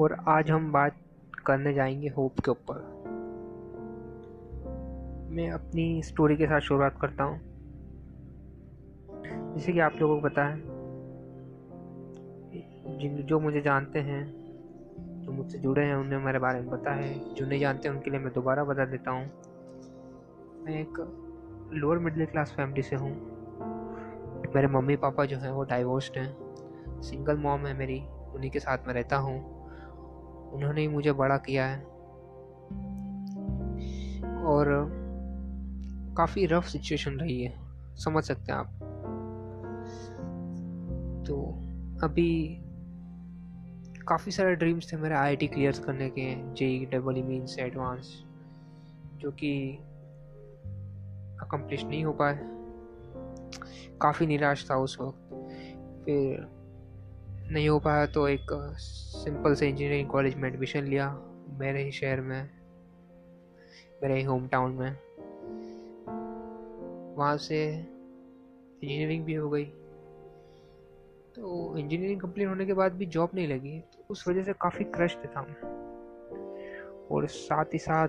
और आज हम बात करने जाएँगे होप के ऊपर। मैं अपनी स्टोरी के साथ शुरुआत करता हूँ। जैसे कि आप लोगों को पता है, जिन, जो मुझे जानते हैं, जो मुझसे जुड़े हैं, उन्हें मेरे बारे में पता है। जो नहीं जानते, उनके लिए मैं दोबारा बता देता हूँ। मैं एक लोअर मिडिल क्लास फैमिली से हूँ। मेरे मम्मी पापा जो हैं, वो डाइवोर्स्ड हैं। सिंगल मॉम है मेरी, उन्हीं के साथ में रहता हूँ। उन्होंने ही मुझे बड़ा किया है। और काफ़ी रफ सिचुएशन रही है, समझ सकते हैं आप। तो अभी काफ़ी सारे ड्रीम्स थे मेरे आईआईटी क्लियर करने के JEE double E main advance जो कि अकम्प्लिश नहीं हो पाए। काफ़ी निराश था उस वक्त। फिर नहीं हो पाया तो एक सिंपल से इंजीनियरिंग कॉलेज में एडमिशन लिया मेरे ही शहर में, मेरे ही होम टाउन में। वहाँ से इंजीनियरिंग भी हो गई। तो इंजीनियरिंग कंप्लीट होने के बाद भी जॉब नहीं लगी तो उस वजह से काफ़ी क्रश था। मैं और साथ ही साथ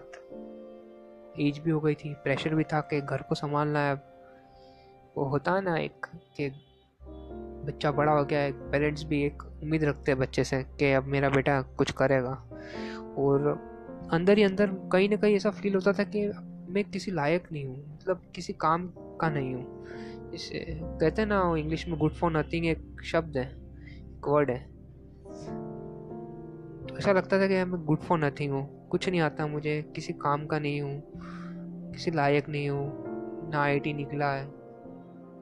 एज भी हो गई थी प्रेशर भी था कि घर को संभालना है। वो होता है ना एक कि बच्चा बड़ा हो गया है पेरेंट्स भी एक उम्मीद रखते हैं बच्चे से कि अब मेरा बेटा कुछ करेगा। और अंदर ही अंदर कहीं ना कहीं ऐसा फील होता था कि मैं किसी लायक नहीं हूँ मतलब किसी काम का नहीं हूँ। इसे कहते हैं ना इंग्लिश में गुड फॉर नथिंग एक शब्द है, एक वर्ड है। तो ऐसा लगता था कि मैं गुड फॉर नथिंग हूँ, कुछ नहीं आता मुझे, किसी काम का नहीं हूँ, किसी लायक नहीं हूँ, ना आईटी निकला है।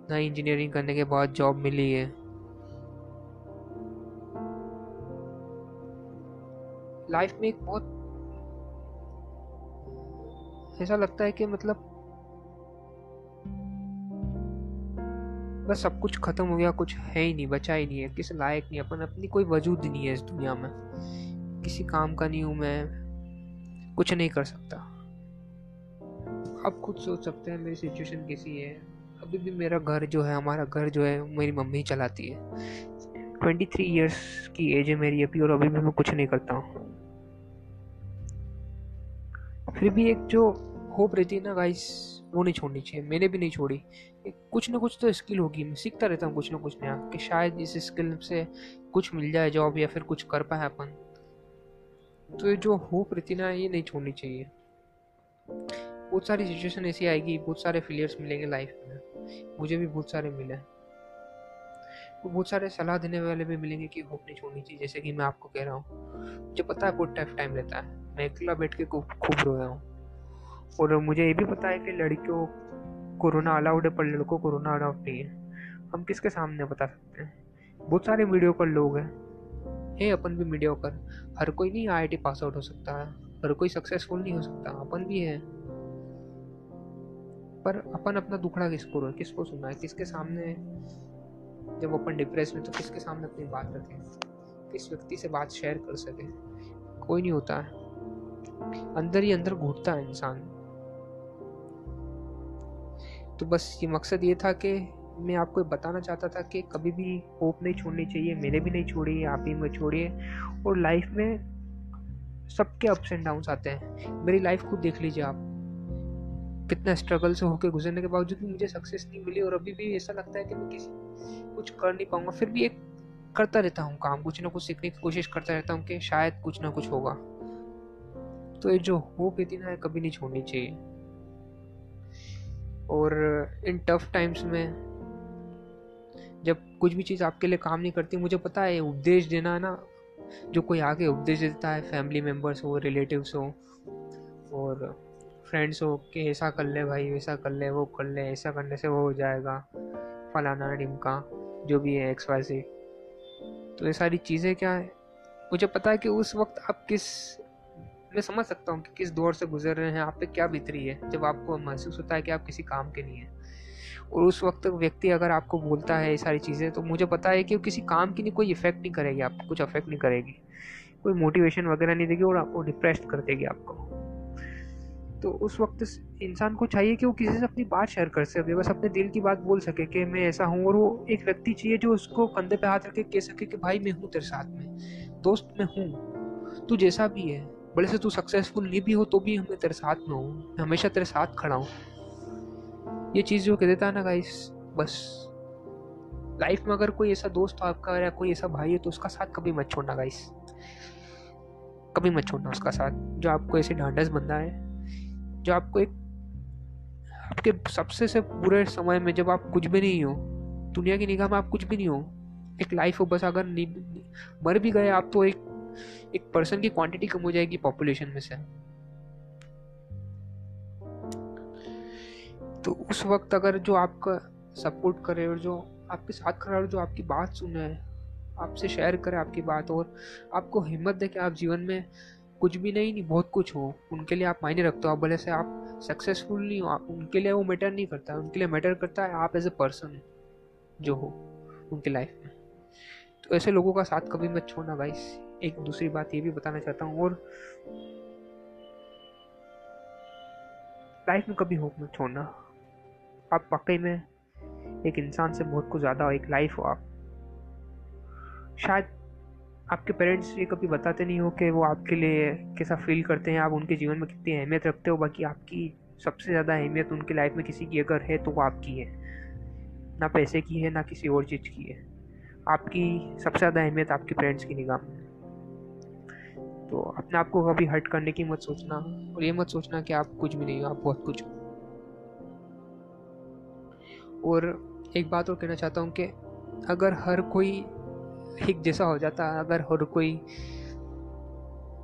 ना इंजीनियरिंग करने के बाद जॉब मिली है। लाइफ में एक बहुत ऐसा लगता है कि मतलब बस सब कुछ खत्म हो गया, कुछ है ही नहीं, बचा ही नहीं है। किसी लायक नहीं, अपन अपनी कोई वजूद नहीं है इस दुनिया में। किसी काम का नहीं हूँ मैं, कुछ नहीं कर सकता। आप खुद सोच सकते हैं मेरी सिचुएशन कैसी है। अभी भी मेरा घर जो है, हमारा घर जो है, मेरी मम्मी चलाती है। ट्वेंटी थ्री ईयर्स की एज है मेरी अभी और अभी भी मैं कुछ नहीं करता हूँ। फिर भी एक जो होप रहती है ना गाइस वो नहीं छोड़नी चाहिए। मैंने भी नहीं छोड़ी। कुछ ना कुछ तो स्किल होगी। मैं सीखता रहता हूँ कुछ ना कुछ नया कि शायद इस स्किल से कुछ मिल जाए जॉब या फिर कुछ कर पाए अपन। तो ये जो होप रहती ना, ये नहीं छोड़नी चाहिए। बहुत सारी सिचुएशन ऐसी आएगी, बहुत सारे फेलियर्स मिलेंगे लाइफ में। मुझे भी बहुत सारे मिले बहुत सारे सलाह देने वाले भी मिलेंगे कि होप नहीं छोड़नी चाहिए, जैसे कि मैं आपको कह रहा हूँ। मुझे पता है बहुत टफ टाइम रहता है। मैं अकेला बैठ के खूब खूब रोया हूँ। और मुझे ये भी पता है कि लड़कियों, कोरोना अलाउड है, पर लड़कों कोरोना अलाउड नहीं है। हम किसके सामने बता सकते हैं? बहुत सारे मीडियो पर लोग हैं। है, अपन भी मीडिया पर। हर कोई नहीं आई पास आउट हो सकता है। हर कोई सक्सेसफुल नहीं हो सकता। अपन भी है। पर अपन अपना दुखड़ा किसको किसको सुना है? किसके सामने जब अपन डिप्रेस में तो किसके सामने अपनी बात रखें? किस व्यक्ति से बात शेयर कर सके? कोई नहीं होता। है अंदर ही अंदर घूटता है इंसान। तो बस ये मकसद ये था कि मैं आपको बताना चाहता था कि कभी भी होप नहीं छोड़नी चाहिए, मैंने भी नहीं छोड़ी, आप ही में छोड़िए। और लाइफ में सबके अप्स एंड डाउन्स आते हैं। मेरी लाइफ खुद देख लीजिए आप। कितना स्ट्रगल से होकर गुजरने के बावजूद भी मुझे सक्सेस नहीं मिली और अभी भी ऐसा लगता है कि मैं किसी कुछ कर नहीं पाऊँगा। फिर भी एक करता रहता हूँ काम, कुछ ना कुछ सीखने की कोशिश करता रहता हूँ कि शायद कुछ ना कुछ होगा। तो ये जो होप है ना कभी नहीं छोड़नी चाहिए। और इन टफ टाइम्स में जब कुछ भी चीज़ आपके लिए काम नहीं करती, मुझे पता है उपदेश देना ना, जो कोई आगे उपदेश देता है फैमिली मेंबर्स हो रिलेटिव्स हो, और फ्रेंड्स हो कि ऐसा कर ले भाई, वैसा कर ले, वो कर ले, ऐसा करने से वो हो जाएगा, फलाना डिमका जो भी है एक्स वाई सी तो ये सारी चीज़ें क्या है? मुझे पता है कि उस वक्त आप किस, मैं समझ सकता हूँ कि किस दौर से गुजर रहे हैं, आप पे क्या बीत रही है, जब आपको महसूस होता है कि आप किसी काम के नहीं हैं। और उस वक्त व्यक्ति अगर आपको बोलता है ये सारी चीज़ें तो मुझे पता है कि वो किसी काम की नहीं कोई इफ़ेक्ट नहीं करेगी आपको कुछ अफेक्ट नहीं करेगी। कोई मोटिवेशन वगैरह नहीं देगी और आपको डिप्रेस कर देगी आपको। तो उस वक्त इंसान को चाहिए कि वो किसी से अपनी बात शेयर कर सके, बस अपने दिल की बात बोल सके कि मैं ऐसा हूँ और वो एक व्यक्ति चाहिए जो उसको कंधे पे हाथ रख कह सके कि भाई मैं हूँ तेरे साथ में, दोस्त मैं हूँ, तू जैसा भी है, बड़े से तू सक्सेसफुल नहीं भी हो तो भी हमें तेरे साथ में हूँ, मैं हमेशा तेरे साथ खड़ा हूँ। ये चीज़ जो कह देता है ना गाइस बस। लाइफ में अगर कोई ऐसा दोस्त हो आपका या कोई ऐसा भाई है तो उसका साथ कभी मत छोड़ना गाइस कभी मत छोड़ना उसका साथ, जो आपको ऐसे ढांढस बंदा है। जो आपको एक, आपके सबसे से बुरे समय में जब आप कुछ भी नहीं हो, दुनिया की निगाह में आप कुछ भी नहीं हो, एक लाइफ हो, बस अगर मर भी गए आप तो एक एक पर्सन की क्वांटिटी कम हो जाएगी पॉपुलेशन में से। तो उस वक्त अगर जो आपका सपोर्ट करे और जो आपके साथ खड़ा और जो आपकी बात सुने, आपसे शेयर करे आपकी बात और आपको हिम्मत दे कि आप जीवन में कुछ भी नहीं नहीं, बहुत कुछ हो। उनके लिए आप मायने रखते हो। आप भले से आप सक्सेसफुल नहीं हो, आप उनके लिए वो मैटर नहीं करता। उनके लिए मैटर करता है आप एज ए पर्सन जो हो उनके लाइफ में। तो ऐसे लोगों का साथ कभी मत छोड़ना भाई एक दूसरी बात ये भी बताना चाहता हूँ और लाइफ में कभी होप मत छोड़ना। आप वाकई में एक इंसान से बहुत कुछ ज़्यादा हो, एक लाइफ हो आप। शायद आपके पेरेंट्स ये कभी बताते नहीं हो कि वो आपके लिए कैसा फील करते हैं? आप उनके जीवन में कितनी अहमियत रखते हो? बाकी आपकी सबसे ज़्यादा अहमियत उनकी लाइफ में किसी की अगर है तो वो आपकी है। ना पैसे की है, ना किसी और चीज़ की है। आपकी सबसे ज़्यादा अहमियत आपके पेरेंट्स की निगाह में तो अपने आप को कभी हर्ट करने की मत सोचना और ये मत सोचना कि आप कुछ भी नहीं हो, आप बहुत कुछ हो। और एक बात और कहना चाहता हूँ कि अगर हर कोई एक जैसा हो जाता अगर हर कोई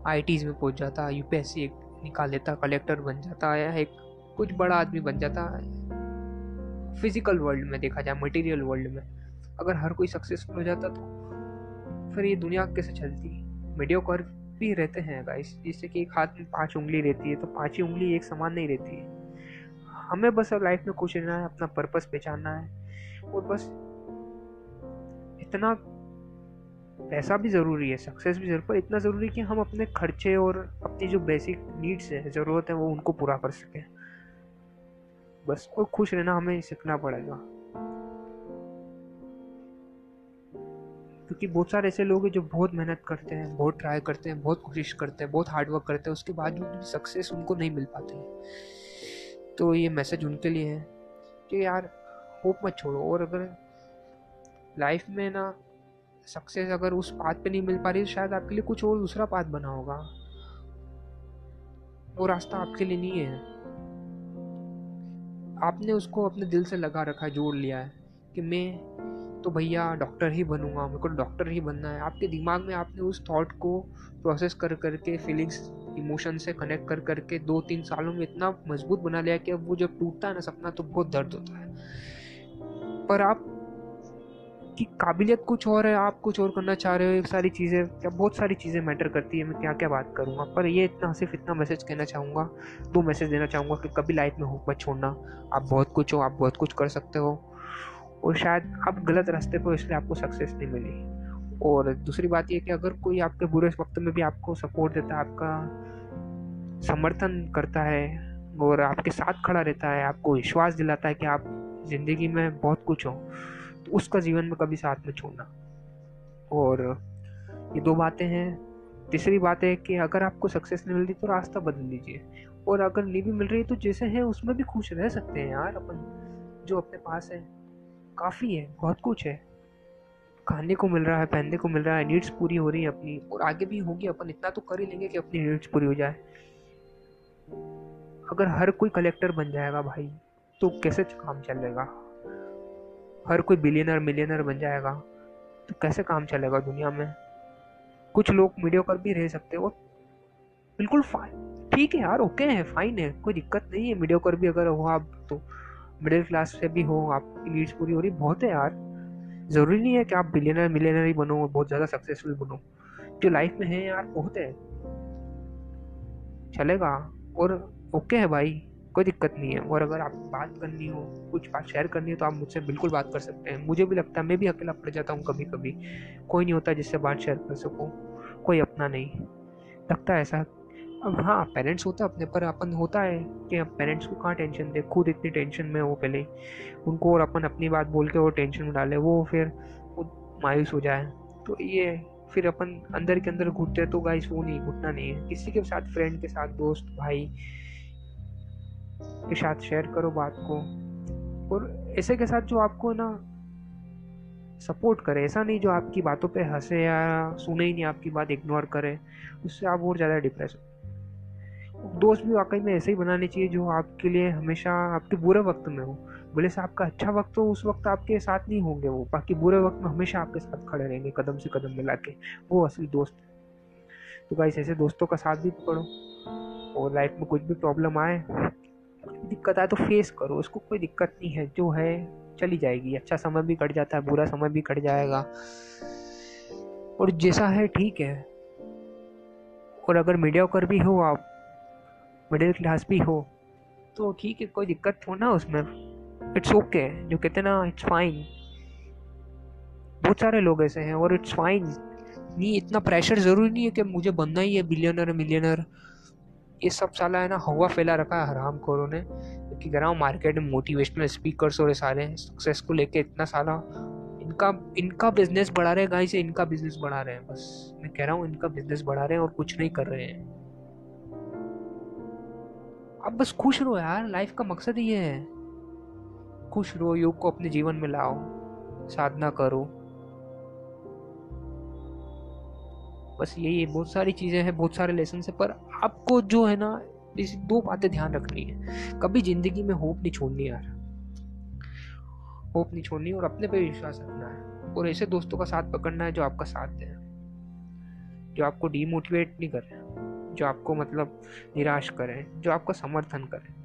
आई में पहुँच जाता यू एक निकाल लेता कलेक्टर बन जाता या एक कुछ बड़ा आदमी बन जाता। फ़िज़िकल वर्ल्ड में देखा जाए मटेरियल वर्ल्ड में, अगर हर कोई सक्सेसफुल हो जाता तो फिर ये दुनिया कैसे चलती? मीडियो कर भी रहते हैं गाइस जिससे कि एक हाथ में पाँच उंगली रहती है तो पाँच ही उंगली एक समान नहीं रहती है। हमें बस अब लाइफ में खुश रहना है, अपना पर्पस पहचानना है, और बस इतना पैसा भी ज़रूरी है सक्सेस भी ज़रूरी पर इतना ज़रूरी कि हम अपने खर्चे और अपनी जो बेसिक नीड्स है, ज़रूरत है, वो उनको पूरा कर सकें। बस, और खुश रहना हमें सीखना पड़ेगा। क्योंकि बहुत सारे ऐसे लोग हैं जो बहुत मेहनत करते हैं, बहुत ट्राई करते हैं, बहुत कोशिश करते हैं, बहुत हार्डवर्क करते हैं, उसके बाद भी सक्सेस उनको नहीं मिल पाती है। तो ये मैसेज उनके लिए है कि यार होप मत छोड़ो, और अगर लाइफ में ना सक्सेस अगर उस पाथ पे नहीं मिल पा रही तो शायद आपके लिए कुछ और दूसरा पाथ बना होगा। वो रास्ता आपके लिए नहीं है। आपने उसको अपने दिल से लगा रखा है, जोड़ लिया है कि मैं तो भैया डॉक्टर ही बनूँगा, मेरे को डॉक्टर ही बनना है। आपके दिमाग में आपने उस थॉट को प्रोसेस कर, करके फीलिंग्स इमोशन से कनेक्ट कर, करके दो तीन सालों में इतना मज़बूत बना लिया कि अब वो जब टूटता है ना सपना तो बहुत दर्द होता है। पर आप की काबिलियत कुछ और है, आप कुछ और करना चाह रहे हो सारी चीज़ें क्या बहुत सारी चीज़ें मैटर करती है, मैं क्या क्या बात करूँगा। पर ये इतना, सिर्फ़ इतना मैसेज कहना चाहूँगा, दो मैसेज देना चाहूँगा कि कभी लाइफ में होप मत छोड़ना। आप बहुत कुछ हो, आप बहुत कुछ कर सकते हो, और शायद आप गलत रास्ते पर इसलिए आपको सक्सेस नहीं मिली। और दूसरी बात यह कि अगर कोई आपके बुरे वक्त में भी आपको सपोर्ट देता है, आपका समर्थन करता है, और आपके साथ खड़ा रहता है, आपको विश्वास दिलाता है कि आप ज़िंदगी में बहुत कुछ हो तो उसका जीवन में कभी साथ में छोड़ना। और ये दो बातें हैं। तीसरी बात है कि अगर आपको सक्सेस नहीं मिल रही तो रास्ता बदल लीजिए। और अगर नहीं भी मिल रही तो जैसे है, उसमें भी खुश रह सकते हैं यार अपन, जो अपने पास है। काफ़ी है, बहुत कुछ है। खाने को मिल रहा है, पहनने को मिल रहा है नीड्स पूरी हो रही है अपनी। और आगे भी होगी, अपन इतना तो कर ही लेंगे कि अपनी नीड्स पूरी हो जाए। अगर हर कोई कलेक्टर बन जाएगा भाई तो कैसे काम चलेगा? हर कोई बिलियनर मिलियनर बन जाएगा। तो कैसे काम चलेगा दुनिया में? कुछ लोग मीडियो कर भी रह सकते हो बिल्कुल फाइन ठीक है यार ओके है फाइन है, कोई दिक्कत नहीं है। मीडियो कर भी अगर हो आप तो मिडिल क्लास से भी हो आपकी नीड्स पूरी हो रही, बहुत है यार। ज़रूरी नहीं है कि आप बिलियनर मिलियनर ही बनो और बहुत ज़्यादा सक्सेसफुल बनो। जो लाइफ में है यार, बहुत है। चलेगा, और ओके है भाई। कोई दिक्कत नहीं है। और अगर आप बात करनी हो, कुछ बात शेयर करनी हो तो आप मुझसे बिल्कुल बात कर सकते हैं। मुझे भी लगता है, मैं भी अकेला पड़ जाता हूँ कभी कभी कोई नहीं होता जिससे बात शेयर कर सकूँ। कोई अपना नहीं। लगता है ऐसा। अब हाँ पेरेंट्स होता है अपने पर। अपन होता है कि अब पेरेंट्स को कहाँ टेंशन दे? खुद इतनी टेंशन में हो पहले। उनको और अपन अपनी बात बोल के वो टेंशन में डाले। वो फिर खुद मायूस हो जाए। तो ये फिर अपन अंदर के अंदर घुटते तो गाइस वो नहीं, घुटना नहीं है। किसी के साथ फ्रेंड के साथ, दोस्त, भाई के साथ शेयर करो बात को। और ऐसे के साथ जो आपको ना सपोर्ट करे, ऐसा नहीं जो आपकी बातों पे हंसे या सुने ही नहीं, आपकी बात इग्नोर करे, उससे आप और ज़्यादा डिप्रेस हो। दोस्त भी वाकई में ऐसे ही बनाने चाहिए जो आपके लिए हमेशा आपके बुरे वक्त में हो। बोले से आपका अच्छा वक्त हो, उस वक्त आपके साथ नहीं होंगे वो, बाकी बुरे वक्त में हमेशा आपके साथ खड़े रहेंगे, कदम से कदम मिला के वो असली दोस्त तो गाइस ऐसे दोस्तों का साथ भी पकड़ो। और लाइफ में कुछ भी प्रॉब्लम आए दिक्कत आए तो फेस करो, उसको कोई दिक्कत नहीं है, जो है, चली जाएगी। अच्छा समय भी कट जाता है, बुरा समय भी कट जाएगा। और जैसा है, ठीक है। और अगर मीडिया कर भी हो आप मिडिल क्लास भी हो तो ठीक है, कोई दिक्कत हो ना उसमें। It's okay okay. जो कहते ना इट्स फाइन बहुत सारे लोग ऐसे हैं, और इट्स फाइन नहीं, इतना प्रेशर ज़रूरी नहीं है कि मुझे बनना ही है बिलियनर मिलियनर ये सब साला है ना, हवा फैला रखा है हराम खोरों ने क्योंकि हूँ मार्केट में मोटिवेशनल स्पीकर्स और सारे सक्सेस को लेके इतना साला। इनका इनका बिज़नेस बढ़ा रहे हैं से इनका बिज़नेस बढ़ा रहे हैं, बस। मैं कह रहा हूँ, इनका बिज़नेस बढ़ा रहे हैं और कुछ नहीं कर रहे हैं। अब बस खुश रहो यार लाइफ का मकसद ये है। खुश रहो, योग को अपने जीवन में लाओ, साधना करो। बस यही है, बहुत सारी चीज़ें हैं, बहुत सारे लेसन है, पर आपको जो है ना, इस दो बातें ध्यान रखनी है। कभी ज़िंदगी में होप नहीं छोड़नी यार। होप नहीं छोड़नी और अपने पे विश्वास रखना है। और ऐसे दोस्तों का साथ पकड़ना है जो आपका साथ दें। जो आपको डीमोटिवेट नहीं करें। जो आपको मतलब निराश करें। जो आपका समर्थन करें।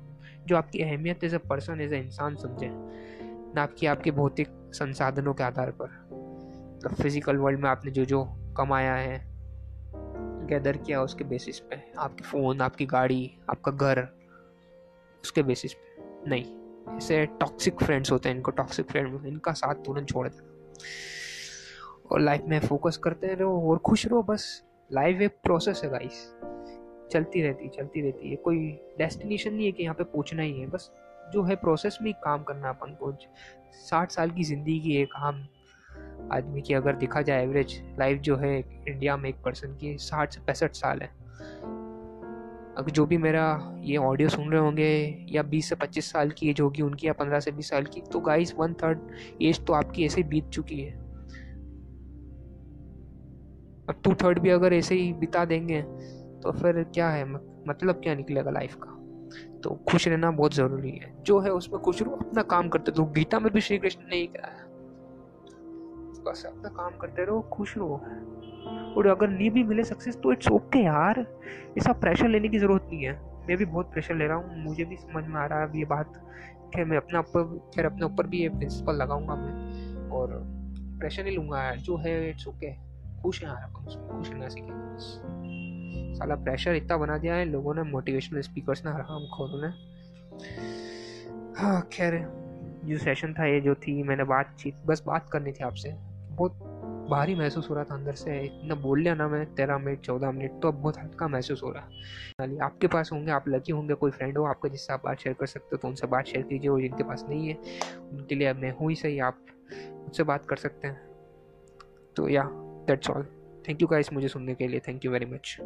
जो आपकी अहमियत as a person, as a इंसान समझें। ना आपकी आपके भौतिक संसाधनों के आधार पर। मतलब फ़िज़िकल वर्ल्ड में आपने जो जो कमाया है गैदर किया उसके बेसिस पे। आपके फ़ोन आपकी गाड़ी, आपका घर, उसके बेसिस पे। नहीं, ऐसे टॉक्सिक फ्रेंड्स होते हैं इनको टॉक्सिक फ्रेंड इनका साथ तुरंत छोड़ देना। और लाइफ में फोकस करते रहो और खुश रहो, बस। लाइफ एक प्रोसेस है गाइस चलती रहती है चलती रहती है। कोई डेस्टिनेशन नहीं है कि यहाँ पे पहुँचना ही है। बस जो है प्रोसेस में काम करना अपन को। साठ साल की ज़िंदगी की एक आम आदमी की अगर देखा जाए एवरेज लाइफ जो है इंडिया में एक पर्सन की साठ से पैंसठ साल है। अगर जो भी मेरा ये ऑडियो सुन रहे होंगे या बीस से पच्चीस साल की एज होगी, उनकी या पंद्रह से बीस साल की तो गाइस वन थर्ड एज तो आपकी ऐसे बीत चुकी है। अब टू थर्ड भी अगर ऐसे ही बिता देंगे तो फिर क्या है? मतलब क्या निकलेगा लाइफ का? तो खुश रहना बहुत ज़रूरी है। जो है उसमें खुश रहो, अपना काम करते तो गीता में भी श्री कृष्ण ने ही कहा है बस अपना काम करते रहो, खुश रहो। और अगर नहीं भी मिले सक्सेस तो इट्स ओके यार। ऐसा प्रेशर लेने की ज़रूरत नहीं है। मैं भी बहुत प्रेशर ले रहा हूँ। मुझे भी समझ में आ रहा है अब ये बात खैर मैं अपने ऊपर, खैर, अपने ऊपर भी ये प्रिंसिपल लगाऊँगा मैं। और प्रेशर नहीं लूँगा यार। जो है इट्स ओके खुश है यार खुश रहना सीखेंगे साला प्रेशर इतना बना दिया है। लोगों ने मोटिवेशनल स्पीकर्स ने हराम खोरों ने। हाँ खैर, जो सेशन था, ये जो थी, मैंने बातचीत बस बात करनी थी आपसे। बहुत भारी महसूस हो रहा था अंदर से। इतना बोल लिया ना मैं, तेरह मिनट, चौदह मिनट तो अब बहुत हल्का महसूस हो रहा। है आपके पास होंगे, आप लकी होंगे, कोई फ्रेंड हो, आपका जिससे आप बात शेयर कर सकते हो तो उनसे बात शेयर कीजिए और जिनके पास नहीं है, उनके लिए मैं हूँ ही सही, आप उनसे बात कर सकते हैं। तो या that's all thank you guys मुझे सुनने के लिए थैंक यू वेरी मच